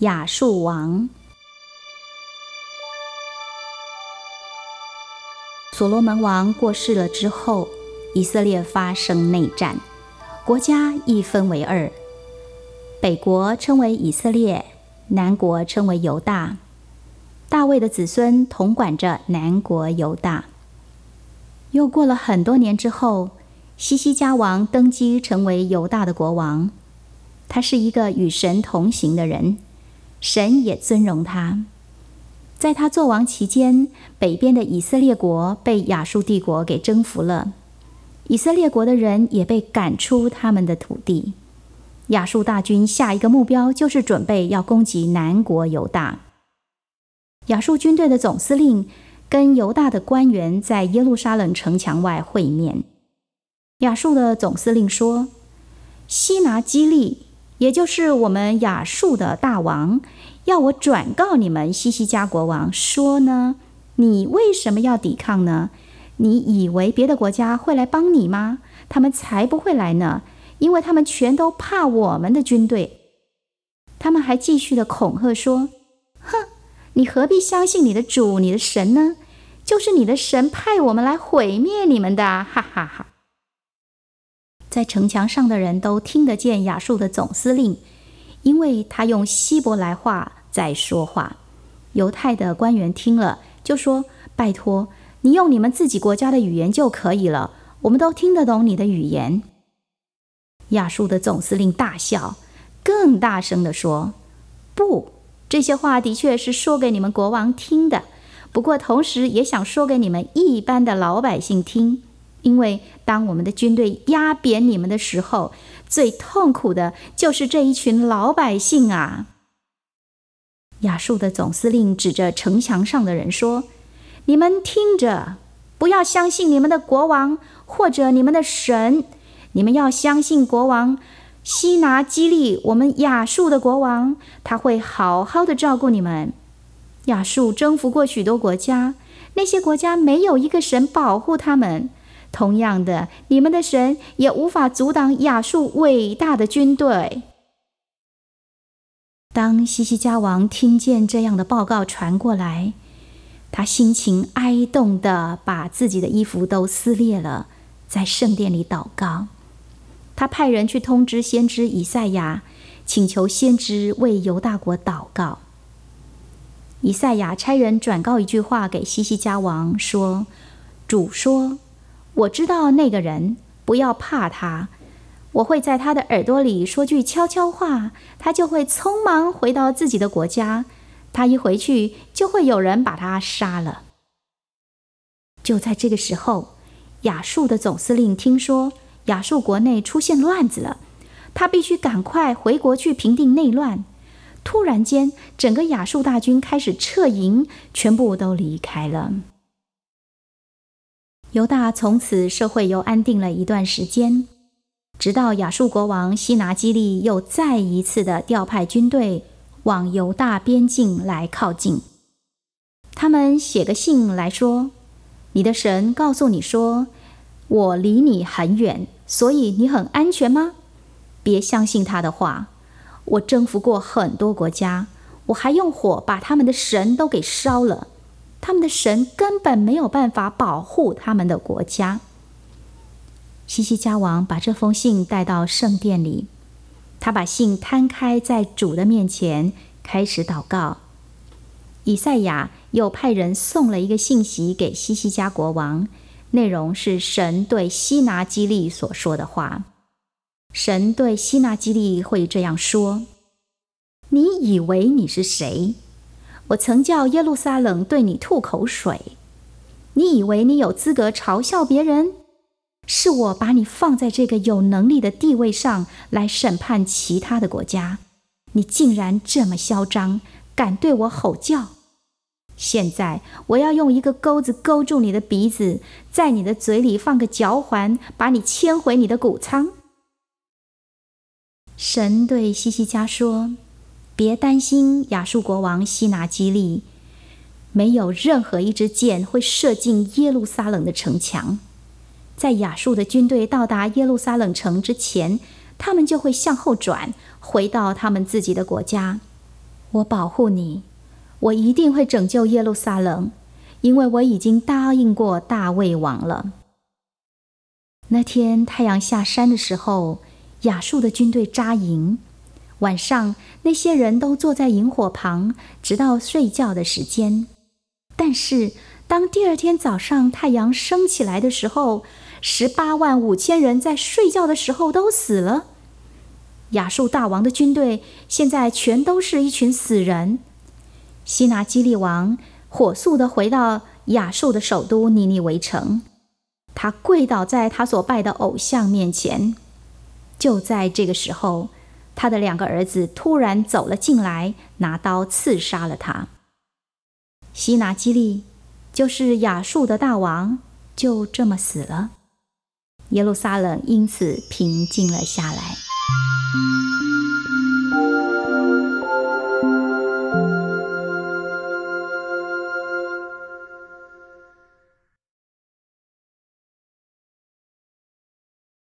亚述王所罗门王过世了之后，以色列发生内战，国家一分为二，北国称为以色列，南国称为犹大。大卫的子孙统管着南国犹大。又过了很多年之后，西西家王登基成为犹大的国王，他是一个与神同行的人。神也尊荣他，在他作王期间，北边的以色列国被亚述帝国给征服了，以色列国的人也被赶出他们的土地。亚述大军下一个目标就是准备要攻击南国犹大。亚述军队的总司令跟犹大的官员在耶路撒冷城墙外会面。亚述的总司令说：“西拿基利。”也就是我们亚述的大王要我转告你们西西家国王说呢，你为什么要抵抗呢？你以为别的国家会来帮你吗？他们才不会来呢，因为他们全都怕我们的军队。他们还继续的恐吓说：“哼，你何必相信你的主、你的神呢？就是你的神派我们来毁灭你们的！”哈哈哈。在城墙上的人都听得见亚述的总司令，因为他用希伯来话在说话。犹太的官员听了，就说：“拜托，你用你们自己国家的语言就可以了，我们都听得懂你的语言。”亚述的总司令大笑，更大声地说：“不，这些话的确是说给你们国王听的，不过同时也想说给你们一般的老百姓听。”因为当我们的军队压扁你们的时候，最痛苦的就是这一群老百姓啊！亚述的总司令指着城墙上的人说：“你们听着，不要相信你们的国王或者你们的神，你们要相信国王希拿基利，我们亚述的国王，他会好好的照顾你们。亚述征服过许多国家，那些国家没有一个神保护他们。”同样的，你们的神也无法阻挡亚述伟大的军队。当西西加王听见这样的报告传过来，他心情哀动的把自己的衣服都撕裂了，在圣殿里祷告。他派人去通知先知以赛亚，请求先知为犹大国祷告。以赛亚差人转告一句话给西西加王说：“主说。”我知道那个人，不要怕他。我会在他的耳朵里说句悄悄话，他就会匆忙回到自己的国家。他一回去，就会有人把他杀了。就在这个时候，亚述的总司令听说亚述国内出现乱子了，他必须赶快回国去平定内乱。突然间，整个亚述大军开始撤营，全部都离开了。犹大从此社会又安定了一段时间，直到亚述国王西拿基利又再一次的调派军队往犹大边境来靠近。他们写个信来说：“你的神告诉你说，我离你很远，所以你很安全吗？别相信他的话。我征服过很多国家，我还用火把他们的神都给烧了。”他们的神根本没有办法保护他们的国家。西西加王把这封信带到圣殿里，他把信摊开在主的面前，开始祷告。以赛亚又派人送了一个信息给西西加国王，内容是神对西拿基利所说的话。神对西拿基利会这样说：“你以为你是谁？”我曾叫耶路撒冷对你吐口水，你以为你有资格嘲笑别人？是我把你放在这个有能力的地位上来审判其他的国家，你竟然这么嚣张，敢对我吼叫！现在我要用一个钩子勾住你的鼻子，在你的嘴里放个嚼环，把你牵回你的谷仓。神对西西家说。别担心，亚述国王西拿基利，没有任何一支箭会射进耶路撒冷的城墙。在亚述的军队到达耶路撒冷城之前，他们就会向后转，回到他们自己的国家。我保护你，我一定会拯救耶路撒冷，因为我已经答应过大卫王了。”那天太阳下山的时候，亚述的军队扎营。晚上，那些人都坐在营火旁，直到睡觉的时间。但是，当第二天早上太阳升起来的时候，十八万五千人在睡觉的时候都死了。亚述大王的军队现在全都是一群死人。西拿基利王火速的回到亚述的首都尼尼微城。他跪倒在他所拜的偶像面前。就在这个时候，他的两个儿子突然走了进来，拿刀刺杀了他。希拿基利就是亚述的大王，就这么死了。耶路撒冷因此平静了下来。